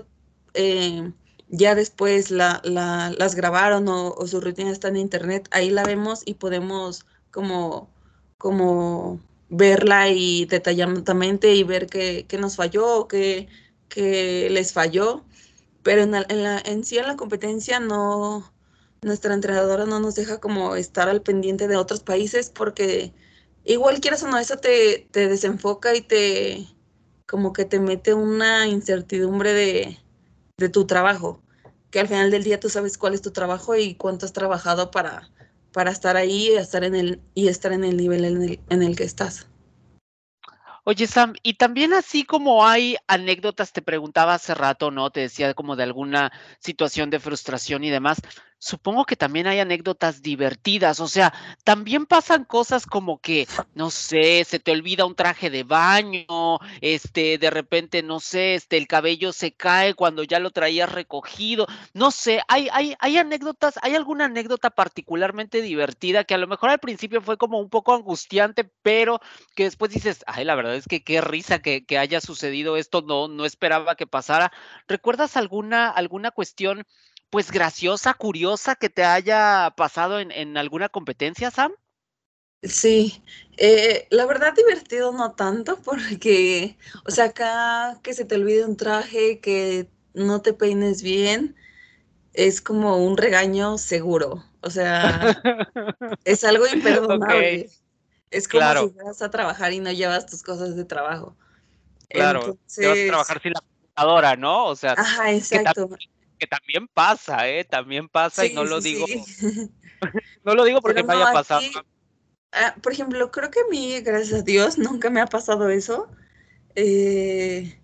S3: eh, ya después la, las grabaron o, su rutina está en internet, ahí la vemos y podemos como, como verla y detalladamente y ver qué, nos falló o qué, les falló. Pero en, la, en sí en la competencia no, nuestra entrenadora no nos deja como estar al pendiente de otros países porque igual quieras o no, eso te, te desenfoca y te como que te mete una incertidumbre de, de tu trabajo, que al final del día tú sabes cuál es tu trabajo y cuánto has trabajado para, para estar ahí y estar en el, y estar en el nivel en el, en el que estás.
S2: Oye, Sam, y también así como hay anécdotas, te preguntaba hace rato, ¿no? Te decía como de alguna situación de frustración y demás supongo que también hay anécdotas divertidas, o sea, también pasan cosas como que, no sé, se te olvida un traje de baño, este, de repente, no sé, este, el cabello se cae cuando ya lo traías recogido, no sé, hay, hay, hay anécdotas, hay alguna anécdota particularmente divertida que a lo mejor al principio fue como un poco angustiante, pero que después dices, ay, la verdad es que qué risa que, que haya sucedido esto, no, no esperaba que pasara. ¿Recuerdas alguna, alguna cuestión? Pues graciosa, curiosa que te haya pasado en, alguna competencia, Sam?
S3: Sí, eh, la verdad divertido no tanto porque, o sea, acá que se te olvide un traje, que no te peines bien, es como un regaño seguro. O sea, es algo imperdonable. Es como si vas a trabajar y no llevas tus cosas de trabajo.
S2: Claro, te vas a trabajar sin la computadora, ¿no? O sea,
S3: Ajá, exacto
S2: que también pasa, ¿eh? También pasa y no lo digo. no lo digo porque me haya pasado.
S3: Ah, por ejemplo, creo que a mí, gracias a Dios, nunca me ha pasado eso. Eh,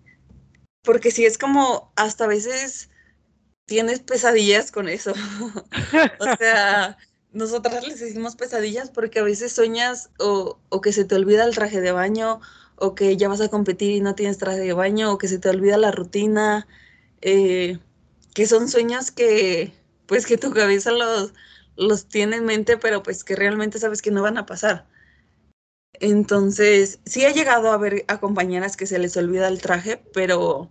S3: porque si es como, hasta a veces tienes pesadillas con eso. o sea, nosotras les decimos pesadillas porque a veces sueñas o, o, que se te olvida el traje de baño, o que ya vas a competir y no tienes traje de baño, o que se te olvida la rutina. Eh, que son sueños que, pues que tu cabeza los, los tiene en mente, pero pues que realmente sabes que no van a pasar. Entonces, sí he llegado a ver a compañeras que se les olvida el traje, pero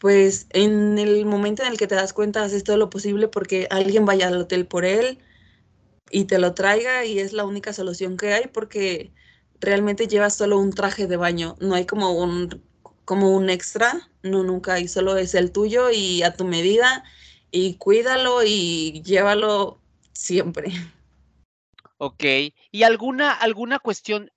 S3: pues en el momento en el que te das cuenta haces todo lo posible porque alguien vaya al hotel por él y te lo traiga y es la única solución que hay porque realmente llevas solo un traje de baño, no hay como un como un extra, no nunca hay, solo es el tuyo y a tu medida y cuídalo y llévalo siempre.
S2: Ok, ¿y alguna, alguna cuestión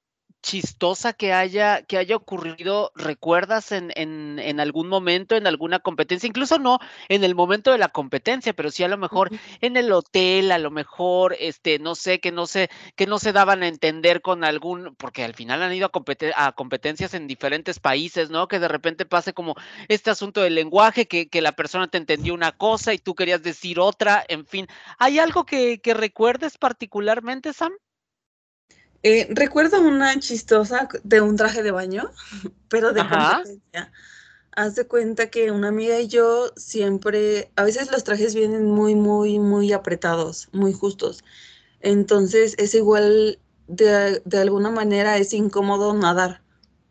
S2: chistosa que haya, que haya ocurrido, recuerdas en, en, en, algún momento, en alguna competencia, incluso no en el momento de la competencia, pero sí a lo mejor en el hotel, a lo mejor, este, no sé, que no sé, que no se daban a entender con algún, porque al final han ido a, a competencias en diferentes países, ¿no? Que de repente pase como este asunto del lenguaje, que, que, la persona te entendió una cosa y tú querías decir otra, en fin. ¿Hay algo que, que recuerdes particularmente, Sam?
S3: Eh, recuerdo una chistosa de un traje de baño, pero de competencia. haz de cuenta que una amiga y yo siempre, a veces los trajes vienen muy, muy, muy apretados, muy justos. Entonces es igual, de, alguna manera es incómodo nadar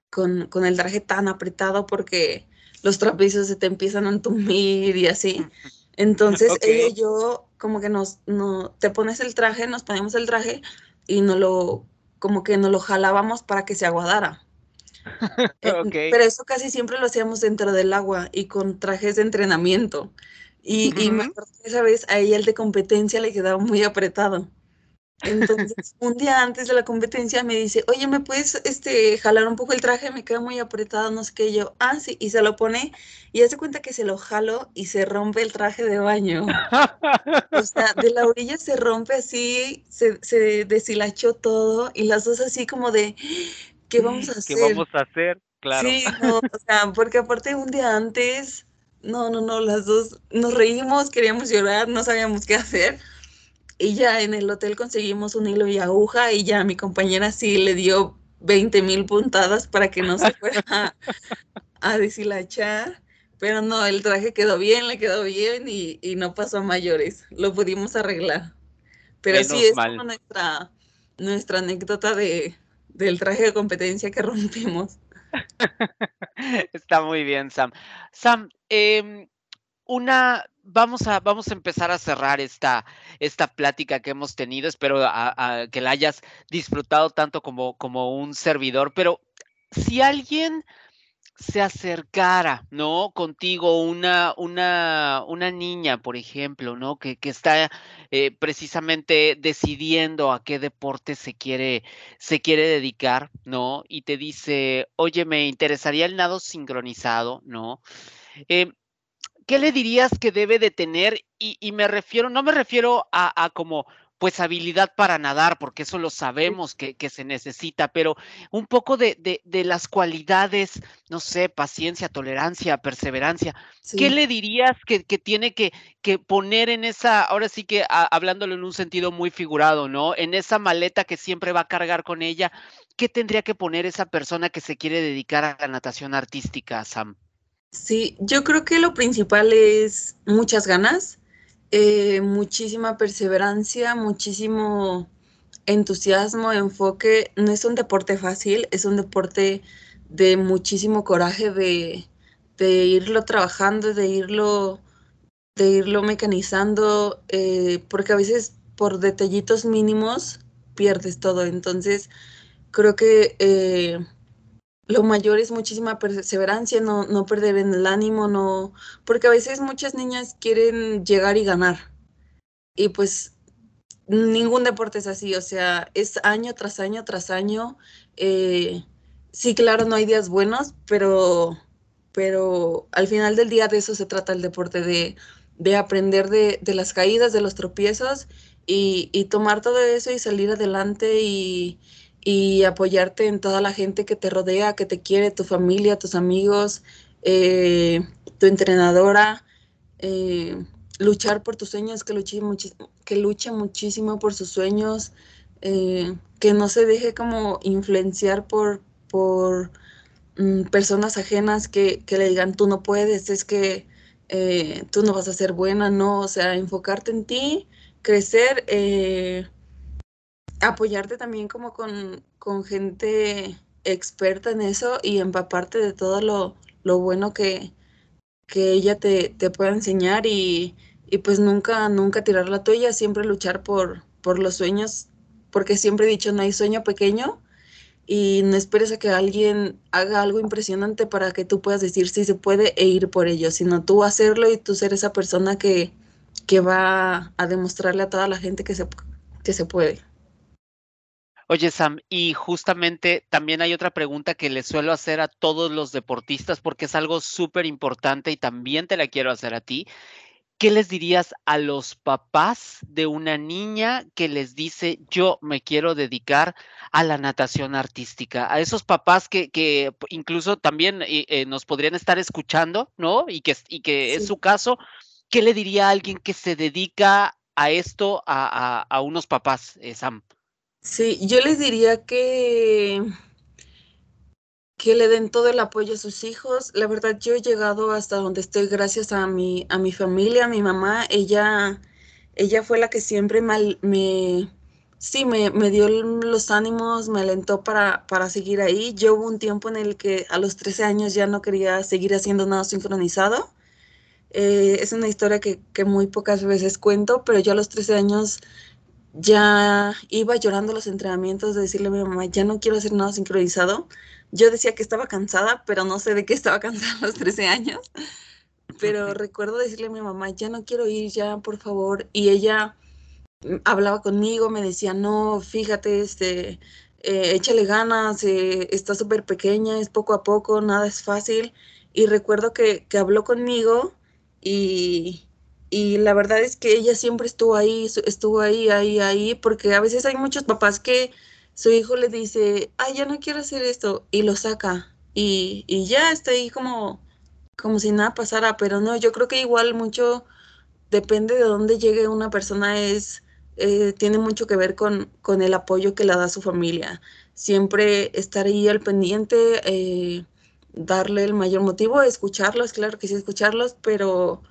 S3: con, con, el traje tan apretado porque los trapecios se te empiezan a entumir y así. Entonces ella y yo como que nos, no, te pones el traje, nos ponemos el traje y no lo, como que nos lo jalábamos para que se aguadara. Pero eso casi siempre lo hacíamos dentro del agua y con trajes de entrenamiento. Y, y me acuerdo que esa vez a ella el de competencia le quedaba muy apretado. Entonces, un día antes de la competencia me dice, oye, ¿me puedes este, jalar un poco el traje? Me queda muy apretado, no sé qué. yo, ah, sí, y se lo pone y hace cuenta que se lo jalo y se rompe el traje de baño. o sea, de la orilla se rompe así, se, se deshilachó todo y las dos así como de, ¿qué vamos a hacer?
S2: ¿Qué vamos a hacer? Claro.
S3: Sí, no, o sea, porque aparte un día antes, no, no, no, las dos nos reímos, queríamos llorar, no sabíamos qué hacer. Y ya en el hotel conseguimos un hilo y aguja y ya mi compañera sí le dio 20 mil puntadas para que no se fuera a, deshilachar. Pero no, el traje quedó bien, le quedó bien y, no pasó a mayores. Lo pudimos arreglar. Pero sí es como nuestra, nuestra anécdota de, del traje de competencia que rompimos.
S2: Está muy bien, Sam. Sam, eh, una, vamos a, vamos a empezar a cerrar esta, esta plática que hemos tenido. Espero que la hayas disfrutado tanto como, como un servidor, pero si alguien se acercara, ¿no? Contigo una, una, una niña, por ejemplo, ¿no? Que, que está eh, precisamente decidiendo a qué deporte se quiere, se quiere dedicar, ¿no? Y te dice, oye, me interesaría el nado sincronizado, ¿no? Eh, ¿qué le dirías que debe de tener? Y, me refiero, no me refiero a, como pues habilidad para nadar, porque eso lo sabemos que, se necesita, pero un poco de, las cualidades, no sé, paciencia, tolerancia, perseverancia. ¿Qué le dirías que, tiene que, poner en esa, ahora sí que hablándolo en un sentido muy figurado, ¿no? En esa maleta que siempre va a cargar con ella, ¿qué tendría que poner esa persona que se quiere dedicar a la natación artística, Sam?
S3: Sí, yo creo que lo principal es muchas ganas, eh, muchísima perseverancia, muchísimo entusiasmo, enfoque. No es un deporte fácil, es un deporte de muchísimo coraje de, irlo trabajando, de irlo, de irlo mecanizando, eh, porque a veces por detallitos mínimos pierdes todo. Entonces, creo que eh, lo mayor es muchísima perseverancia, no, no perder el ánimo, no, porque a veces muchas niñas quieren llegar y ganar. Y pues ningún deporte es así, o sea, es año tras año tras año. Eh, sí, claro, no hay días buenos, pero, pero al final del día de eso se trata el deporte, de, de aprender de, de, las caídas, de los tropiezos y, y tomar todo eso y salir adelante y, y apoyarte en toda la gente que te rodea, que te quiere, tu familia, tus amigos, eh, tu entrenadora, eh, luchar por tus sueños, que luche, que luche muchísimo por sus sueños, eh, que no se deje como influenciar por, por mm, personas ajenas que, que, le digan tú no puedes, es que tú no vas a ser buena, no, o sea, enfocarte en ti, crecer apoyarte también como con, gente experta en eso y empaparte de todo lo, lo bueno que, que ella te, te, pueda enseñar y, y, pues nunca, nunca tirar la toalla, siempre luchar por, por los sueños, porque siempre he dicho, no hay sueño pequeño y no esperes a que alguien haga algo impresionante para que tú puedas decir si se puede e ir por ello, sino tú hacerlo y tú ser esa persona que, que va a demostrarle a toda la gente que se, que se puede.
S2: Oye, Sam, y justamente también hay otra pregunta que le suelo hacer a todos los deportistas porque es algo súper importante y también te la quiero hacer a ti. ¿Qué les dirías a los papás de una niña que les dice, yo me quiero dedicar a la natación artística? A esos papás que, que incluso también eh, eh, nos podrían estar escuchando, ¿no? Y que, y que es su caso. ¿Qué le diría a alguien que se dedica a esto a, a, unos papás, eh, Sam?
S3: Sí, yo les diría que, que le den todo el apoyo a sus hijos. La verdad, yo he llegado hasta donde estoy gracias a mi, a mi familia, a mi mamá. Ella, ella fue la que siempre me, sí, me, me, dio los ánimos, me alentó para, para seguir ahí. Yo hubo un tiempo en el que a los 13 años ya no quería seguir haciendo nada sincronizado. Eh, es una historia que, que, muy pocas veces cuento, pero yo a los 13 años ya iba llorando los entrenamientos de decirle a mi mamá, ya no quiero hacer nada sincronizado. Yo decía que estaba cansada, pero no sé de qué estaba cansada a los 13 años. Pero recuerdo decirle a mi mamá, ya no quiero ir, ya, por favor. Y ella mm, hablaba conmigo, me decía, no, fíjate, este, eh, échale ganas, eh, está súper pequeña, es poco a poco, nada es fácil. Y recuerdo que, que habló conmigo y, y la verdad es que ella siempre estuvo ahí, estuvo ahí, ahí, ahí, porque a veces hay muchos papás que su hijo le dice, ay, ya no quiero hacer esto, y lo saca, y, y ya está ahí como, como si nada pasara, pero no, yo creo que igual mucho depende de dónde llegue una persona, es, eh, tiene mucho que ver con, con, el apoyo que le da su familia. Siempre estar ahí al pendiente, eh, darle el mayor motivo, escucharlos, claro que sí, escucharlos, pero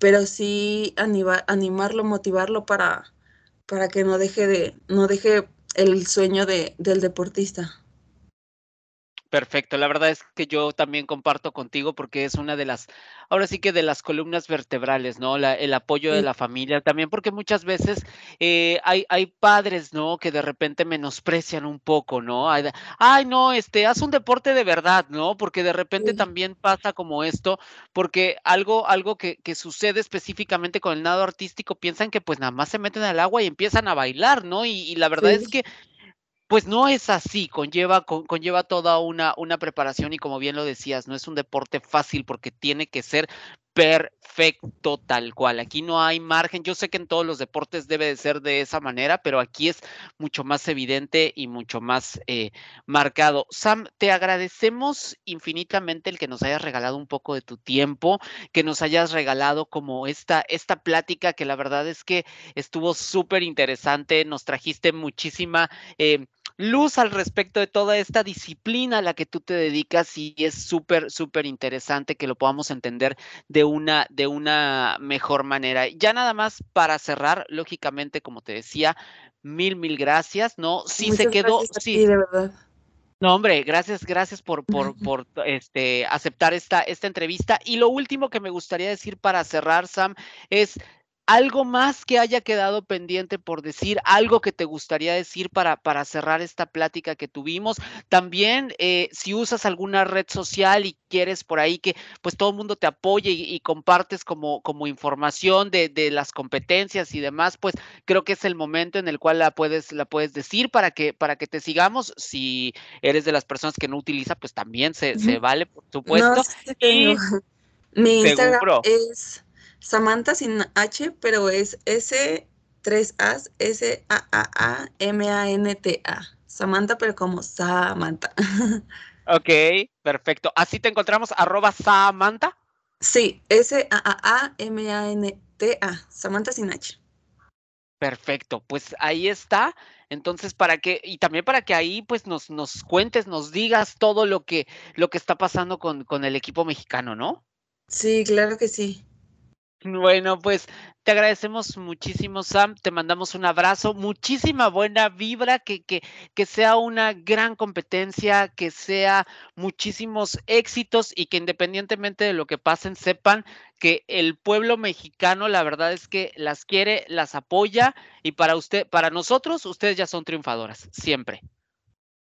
S3: pero sí animarlo, motivarlo para, para que no deje de, no deje el sueño de, del deportista.
S2: Perfecto, la verdad es que yo también comparto contigo porque es una de las, ahora sí que de las columnas vertebrales, ¿no? La, el apoyo de la familia también, porque muchas veces eh, hay, hay padres, ¿no? Que de repente menosprecian un poco, ¿no? Ay, ay, no, este, haz un deporte de verdad, ¿no? Porque de repente
S3: Sí.
S2: también pasa como esto, porque algo, algo que, que sucede específicamente con el nado artístico, piensan que pues nada más se meten al agua y empiezan a bailar, ¿no? Y, y la verdad es que pues no es así, conlleva, con- conlleva toda una, una preparación y como bien lo decías, no es un deporte fácil porque tiene que ser perfecto tal cual. Aquí no hay margen. Yo sé que en todos los deportes debe de ser de esa manera, pero aquí es mucho más evidente y mucho más eh, marcado. Sam, te agradecemos infinitamente el que nos hayas regalado un poco de tu tiempo, que nos hayas regalado como esta, esta plática que la verdad es que estuvo súper interesante. Nos trajiste muchísima... eh, luz al respecto de toda esta disciplina a la que tú te dedicas y es súper, súper interesante que lo podamos entender de una, de una mejor manera. Ya nada más para cerrar, lógicamente, como te decía, mil, mil gracias, ¿no? Sí se quedó, sí,
S3: ti, de verdad.
S2: no, hombre, gracias, gracias por, por, por este, aceptar esta, esta entrevista. Y lo último que me gustaría decir para cerrar, Sam, es algo más que haya quedado pendiente por decir, algo que te gustaría decir para, para cerrar esta plática que tuvimos. También, eh, si usas alguna red social y quieres por ahí que pues todo el mundo te apoye y, y compartes como, como información de, de las competencias y demás, pues creo que es el momento en el cual la puedes, la puedes decir para que, para que te sigamos. Si eres de las personas que no utiliza, pues también se, vale, por supuesto. Y
S3: Mi Instagram
S2: seguro,
S3: es Samantha sin H, pero es S, 3 As, S, A, A, A, M, A, N, T, A. Samantha, pero como Samantha.
S2: ok, perfecto. Así te encontramos, arroba Samantha.
S3: Sí, S, A, A, A, M, A, N, T, A. Samantha sin H.
S2: Perfecto, pues ahí está. Entonces, para que, y también para que ahí pues nos, nos cuentes, nos digas todo lo que, lo que está pasando con, con el equipo mexicano, ¿no?
S3: Sí, claro que sí.
S2: Bueno, pues te agradecemos muchísimo, Sam. Te mandamos un abrazo, muchísima buena vibra, que, que, que sea una gran competencia, que sea muchísimos éxitos y que independientemente de lo que pasen, sepan que el pueblo mexicano, la verdad es que las quiere, las apoya y para usted, para nosotros, ustedes ya son triunfadoras, siempre.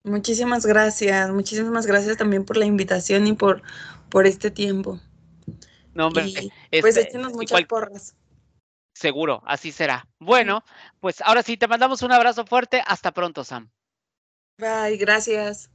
S3: Muchísimas gracias. Muchísimas gracias también por la invitación y por, por este tiempo.
S2: No, hombre,
S3: Y pues
S2: este,
S3: échenos muchas
S2: cual-
S3: porras.
S2: seguro, así será. Bueno, pues ahora sí, te mandamos un abrazo fuerte. Hasta pronto, Sam.
S3: Bye, gracias.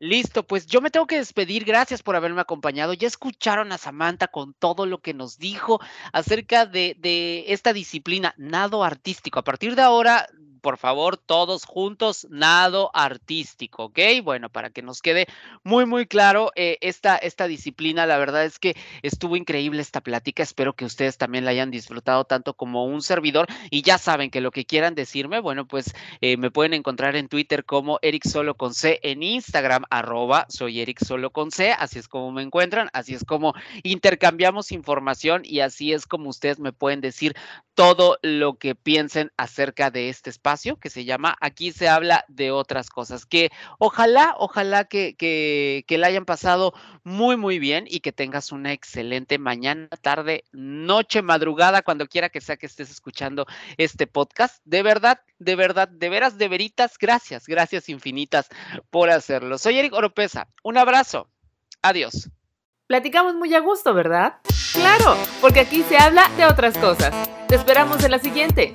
S2: Listo, pues yo me tengo que despedir. Gracias por haberme acompañado. Ya escucharon a Samantha con todo lo que nos dijo acerca de, de esta disciplina, nado artístico. A partir de ahora por favor, todos juntos, nado artístico, ¿ok? Bueno, para que nos quede muy, muy claro eh, esta, esta disciplina, la verdad es que estuvo increíble esta plática, espero que ustedes también la hayan disfrutado tanto como un servidor y ya saben que lo que quieran decirme, bueno, pues eh, me pueden encontrar en Twitter como Eric Solo con C, en Instagram arroba soy Eric Solo con así es como me encuentran, así es como intercambiamos información y así es como ustedes me pueden decir todo lo que piensen acerca de este que se llama Aquí se habla de otras cosas, que ojalá, ojalá que, que, que la hayan pasado muy, muy bien y que tengas una excelente mañana, tarde, noche, madrugada, cuando quiera que sea que estés escuchando este podcast. De verdad, de verdad, de veras, de veritas, gracias, gracias infinitas por hacerlo. Soy Eric Oropesa, un abrazo, adiós.
S1: Platicamos muy a gusto, ¿verdad? Claro, porque aquí se habla de otras cosas. Te esperamos en la siguiente.